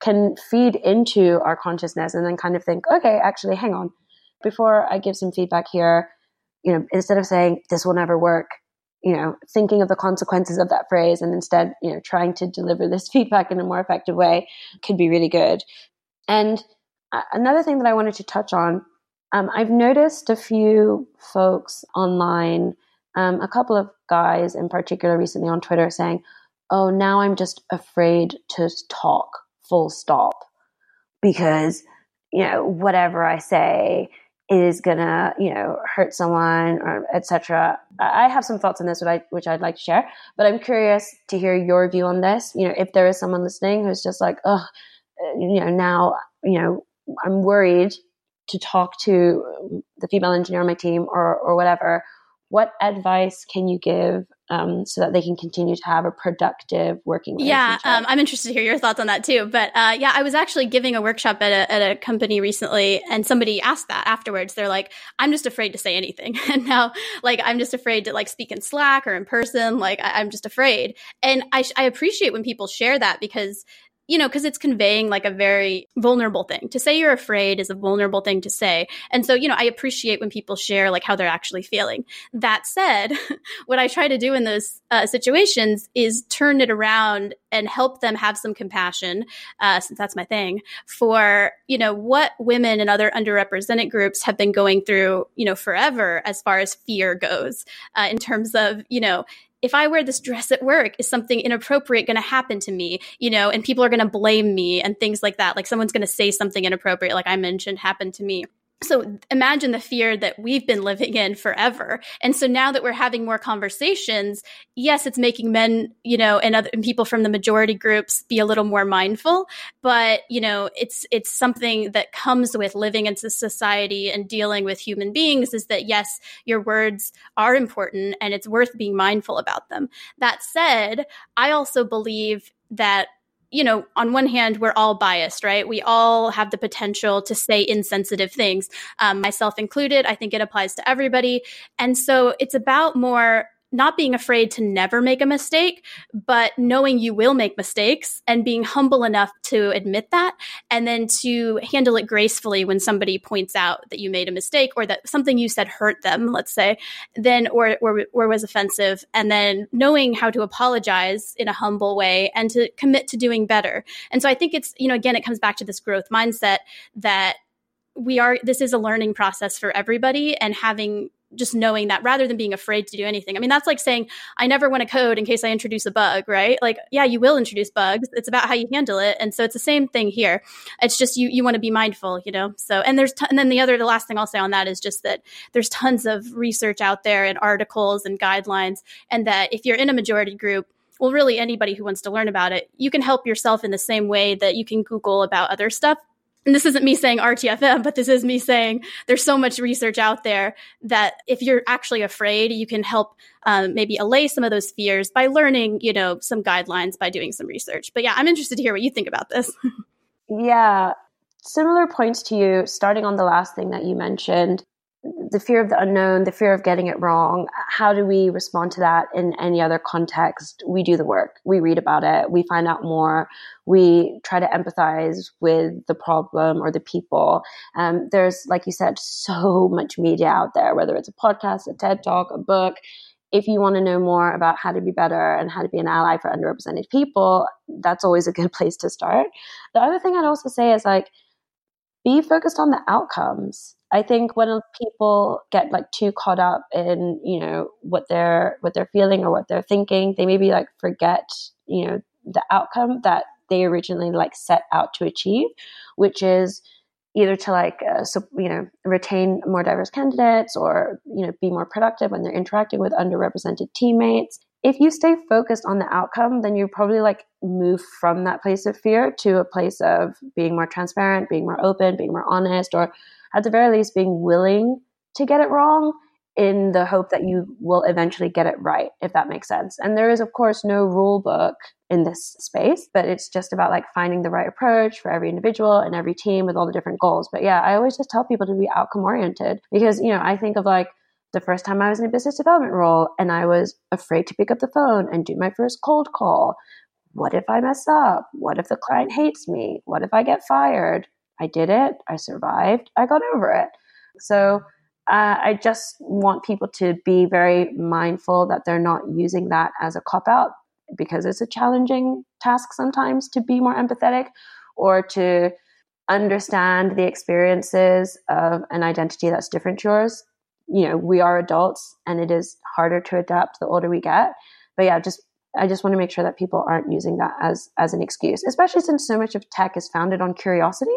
can feed into our consciousness and then kind of think, okay, actually, hang on. Before I give some feedback here, you know, instead of saying this will never work, you know, thinking of the consequences of that phrase and instead, you know, trying to deliver this *laughs* feedback in a more effective way could be really good. And uh, another thing that I wanted to touch on, um, I've noticed a few folks online, um, a couple of guys in particular recently on Twitter saying, oh, now I'm just afraid to talk full stop because, you know, whatever I say is gonna, you know, hurt someone or etc. I have some thoughts on this, which, I, which I'd like to share, but I'm curious to hear your view on this. You know, if there is someone listening who's just like, oh, you know, now, you know, I'm worried to talk to the female engineer on my team or, or whatever. What advice can you give um, so that they can continue to have a productive working Yeah, um, I'm interested to hear your thoughts on that too. But uh, yeah, I was actually giving a workshop at a, at a company recently, and somebody asked that afterwards. They're like, "I'm just afraid to say anything," *laughs* and now like I'm just afraid to like speak in Slack or in person. Like I- am just afraid, and I, sh- I appreciate when people share that because you know, because it's conveying like a very vulnerable thing. To say you're afraid is a vulnerable thing to say. And so, you know, I appreciate when people share like how they're actually feeling. That said, *laughs* what I try to do in those uh, situations is turn it around and help them have some compassion, uh, since that's my thing, for, you know, what women and other underrepresented groups have been going through, you know, forever as far as fear goes, uh, in terms of, you know, if I wear this dress at work, is something inappropriate going to happen to me? You know, and people are going to blame me and things like that. Like someone's going to say something inappropriate, like I mentioned, happened to me so imagine the fear that we've been living in forever. And so now that we're having more conversations yes it's making men you know and other and people from the majority groups be a little more mindful. But you know it's it's something that comes with living in society and dealing with human beings is that yes your words are important and it's worth being mindful about them. That said i also believe that you know, on one hand, we're all biased, right? We all have the potential to say insensitive things, um, myself included. I think it applies to everybody. And so it's about more not being afraid to never make a mistake, but knowing you will make mistakes and being humble enough to admit that and then to handle it gracefully when somebody points out that you made a mistake or that something you said hurt them, let's say, then or or, or was offensive and then knowing how to apologize in a humble way and to commit to doing better. And so I think it's, you know, again it comes back to this growth mindset that we are this is a learning process for everybody and having just knowing that rather than being afraid to do anything. I mean, that's like saying, I never want to code in case I introduce a bug, right? Like, yeah, you will introduce bugs. It's about how you handle it. And so it's the same thing here. It's just you, you want to be mindful, you know? So, and there's, t- and then the other, the last thing I'll say on that is just that there's tons of research out there and articles and guidelines. And that if you're in a majority group, well, really anybody who wants to learn about it, you can help yourself in the same way that you can Google about other stuff and this isn't me saying RTFM, but this is me saying there's so much research out there that if you're actually afraid, you can help um, maybe allay some of those fears by learning, you know, some guidelines by doing some research. But yeah, I'm interested to hear what you think about this. *laughs* Yeah. Similar points to you, starting on the last thing that you mentioned the fear of the unknown, the fear of getting it wrong. How do we respond to that in any other context? We do the work. We read about it. We find out more. We try to empathize with the problem or the people. Um, there's, like you said, so much media out there, whether it's a podcast, a TED talk, a book. If you want to know more about how to be better and how to be an ally for underrepresented people, that's always a *laughs* good place to start. The other thing I'd also say is like, be focused on the outcomes I think when people get like too caught up in, you know, what they're what they're feeling or what they're thinking, they maybe like forget, you know, the outcome that they originally like set out to achieve, which is either to like uh, so, you know retain more diverse candidates or you know be more productive when they're interacting with underrepresented teammates. If you stay focused on the outcome, then you probably like move from that place of fear to a place of being more transparent, being more open, being more honest, or at the very least being willing to get it wrong in the hope that you will eventually get it right, if that makes sense. And there is, of course, no rule book in this space, but it's just about like finding the right approach for every individual and every team with all the different goals. But yeah, I always just tell people to be outcome oriented because, you know, I think of like, the first time I was in a business development role and I was afraid to pick up the phone and do my first cold call. What if I mess up? What if the client hates me? What if I get fired? I did it. I survived. I got over it. So uh, I just want people to be very mindful that they're not using that as a cop out because it's a challenging task sometimes to be more empathetic or to understand the experiences of an identity that's different to yours you know we are adults and it is harder to adapt the older we get but yeah just i just want to make sure that people aren't using that as as an excuse especially since so much of tech is founded on curiosity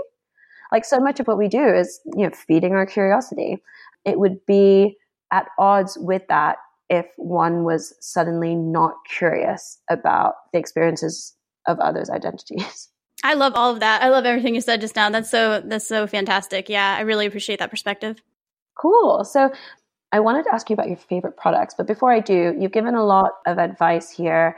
like so much of what we do is you know feeding our curiosity it would be at odds with that if one was suddenly not curious about the experiences of others identities *laughs* I love all of that. I love everything you said just now. That's so that's so fantastic. Yeah, I really appreciate that perspective. Cool. So I wanted to ask you about your favorite products, but before I do, you've given a lot of advice here.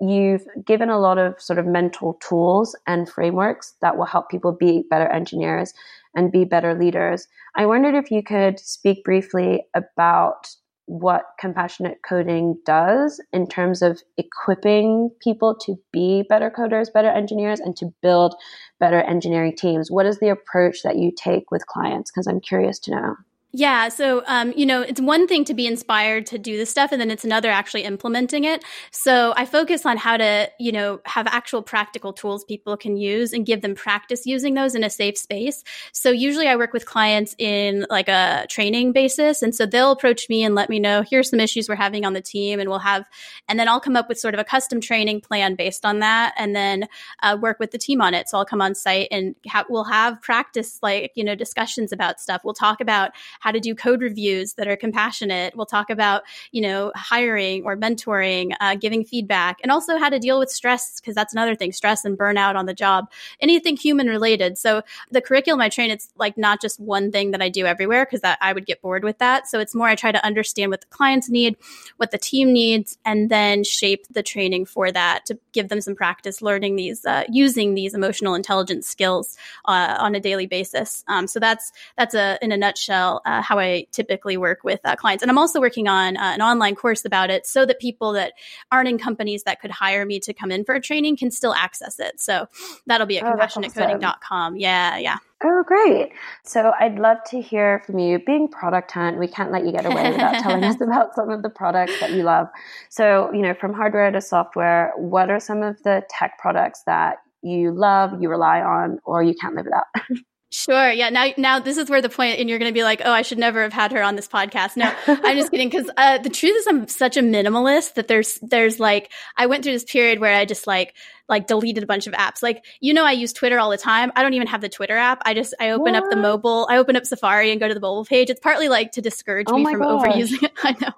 You've given a lot of sort of mental tools and frameworks that will help people be better engineers and be better leaders. I wondered if you could speak briefly about what compassionate coding does in terms of equipping people to be better coders, better engineers, and to build better engineering teams. What is the approach that you take with clients? Because I'm curious to know. Yeah. So, um, you know, it's one thing to be inspired to do this stuff, and then it's another actually implementing it. So I focus on how to, you know, have actual practical tools people can use and give them practice using those in a safe space. So usually I work with clients in like a training basis. And so they'll approach me and let me know, here's some issues we're having on the team. And we'll have, and then I'll come up with sort of a custom training plan based on that and then uh, work with the team on it. So I'll come on site and ha- we'll have practice, like, you know, discussions about stuff. We'll talk about how to do code reviews that are compassionate. We'll talk about, you know, hiring or mentoring, uh, giving feedback, and also how to deal with stress, because that's another thing stress and burnout on the job, anything human related. So the curriculum I train, it's like not just one thing that I do everywhere, because I would get bored with that. So it's more I try to understand what the clients need, what the team needs, and then shape the training for that to give them some practice learning these, uh, using these emotional intelligence skills uh, on a daily basis. Um, so that's that's a in a nutshell uh, how I typically work with uh, clients. And I'm also working on uh, an online course about it so that people that aren't in companies that could hire me to come in for a training can still access it. So that'll be at oh, compassionatecoding.com. Yeah, yeah. Oh, great. So I'd love to hear from you. Being product hunt, we can't let you get away without telling us *laughs* about some of the products that you love. So, you know, from hardware to software, what are some of the tech products that you love, you rely on, or you can't live without? *laughs* Sure. Yeah. Now, now this is where the point, and you're going to be like, "Oh, I should never have had her on this podcast." No, *laughs* I'm just kidding. Because uh, the truth is, I'm such a minimalist that there's, there's like, I went through this period where I just like, like deleted a bunch of apps. Like, you know, I use Twitter all the time. I don't even have the Twitter app. I just, I open what? up the mobile, I open up Safari and go to the mobile page. It's partly like to discourage oh me from gosh. overusing it. *laughs* I know.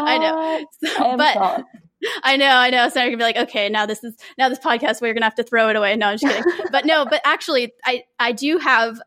What? I know. So, but. *laughs* I know, I know. So I'm gonna be like, okay, now this is now this podcast we're gonna have to throw it away. No, I'm just kidding. *laughs* but no, but actually, I I do have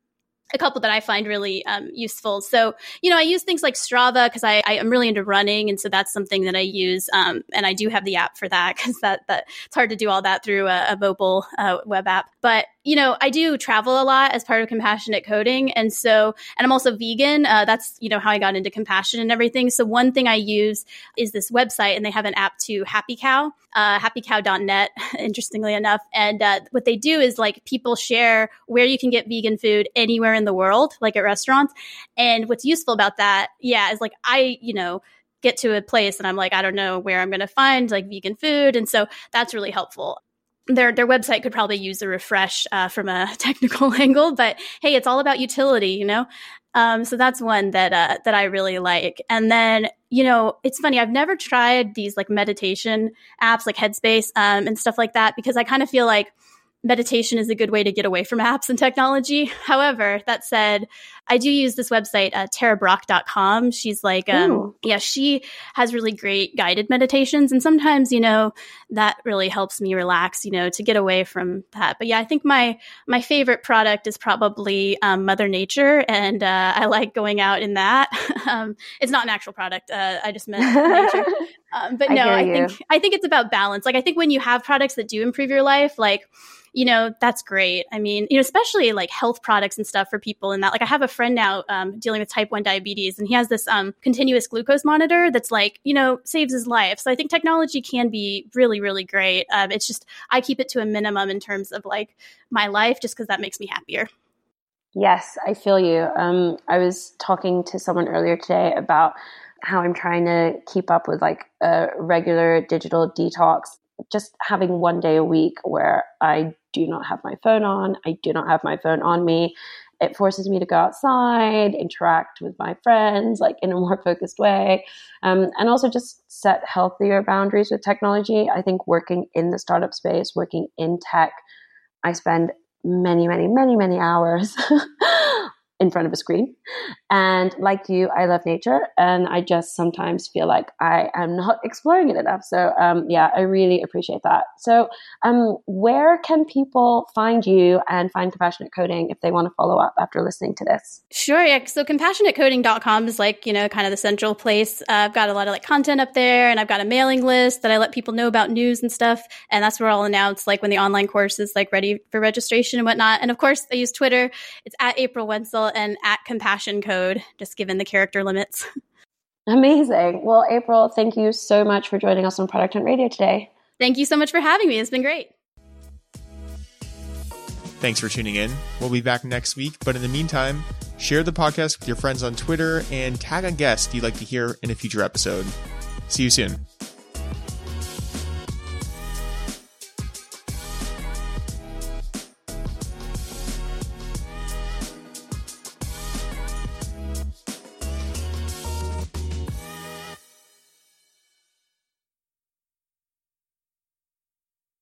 a couple that I find really um, useful. So, you know, I use things like Strava because I, I, am really into running, and so that's something that I use. Um, and I do have the app for that because that that it's hard to do all that through a, a mobile uh, web app. But you know, I do travel a lot as part of compassionate coding. And so, and I'm also vegan. Uh, that's, you know, how I got into compassion and everything. So one thing I use is this website and they have an app to Happy Cow, uh, happycow.net, *laughs* interestingly enough. And uh, what they do is like people share where you can get vegan food anywhere in the world, like at restaurants. And what's useful about that, yeah, is like I, you know, get to a place and I'm like, I don't know where I'm going to find like vegan food. And so that's really helpful their their website could probably use a refresh uh, from a *laughs* technical angle, but hey, it's all about utility, you know. Um, so that's one that uh, that I really like. And then you know, it's funny. I've never tried these like meditation apps like Headspace um, and stuff like that because I kind of feel like meditation is a good way to get away from apps and technology. *laughs* However, that said, I do use this website, uh, tarabrach.com. She's like, um, yeah, she has really great guided meditations. And sometimes, you know, that really helps me relax, you know, to get away from that. But yeah, I think my, my favorite product is probably um, Mother Nature. And uh, I like going out in that. *laughs* um, it's not an actual product. Uh, I just meant nature. *laughs* Um, but no, I, I think, I think it's about balance. Like, I think when you have products that do improve your life, like, you know, that's great. I mean, you know, especially like health products and stuff for people and that. Like, I have a friend now um, dealing with type 1 diabetes, and he has this um, continuous glucose monitor that's like, you know, saves his life. So I think technology can be really, really great. Um, it's just, I keep it to a minimum in terms of like my life just because that makes me happier. Yes, I feel you. Um, I was talking to someone earlier today about how I'm trying to keep up with like a regular digital detox just having one day a week where I do not have my phone on, I do not have my phone on me. It forces me to go outside, interact with my friends, like in a more *laughs* focused way, um, and also just set healthier boundaries with technology. I think working in the startup space, working in tech, I spend many, many, many, many hours *laughs* in front of a screen. And like you, I love nature and I just sometimes feel like I am not *laughs* exploring it enough. So, um, yeah, I really appreciate that. So, um, where can people find you and find Compassionate Coding if they want to follow up after listening to this? Sure. Yeah. So, compassionatecoding.com is like, you know, kind of the central place. Uh, I've got a lot of like content up there and I've got a mailing list that I let people know about news and stuff. And that's where I'll announce like when the online course is like ready for registration and whatnot. And of course, I use Twitter. It's at April Wensel and at Compassion Code, just given the character limits. *laughs* Amazing. Well, April, thank you so much for joining us on Product Hunt Radio today. Thank you so much for having me. It's been great. Thanks for tuning in. We'll be back next week, but in the meantime, share the podcast with your friends on Twitter and tag a guest you'd like to hear in a future episode. See you soon.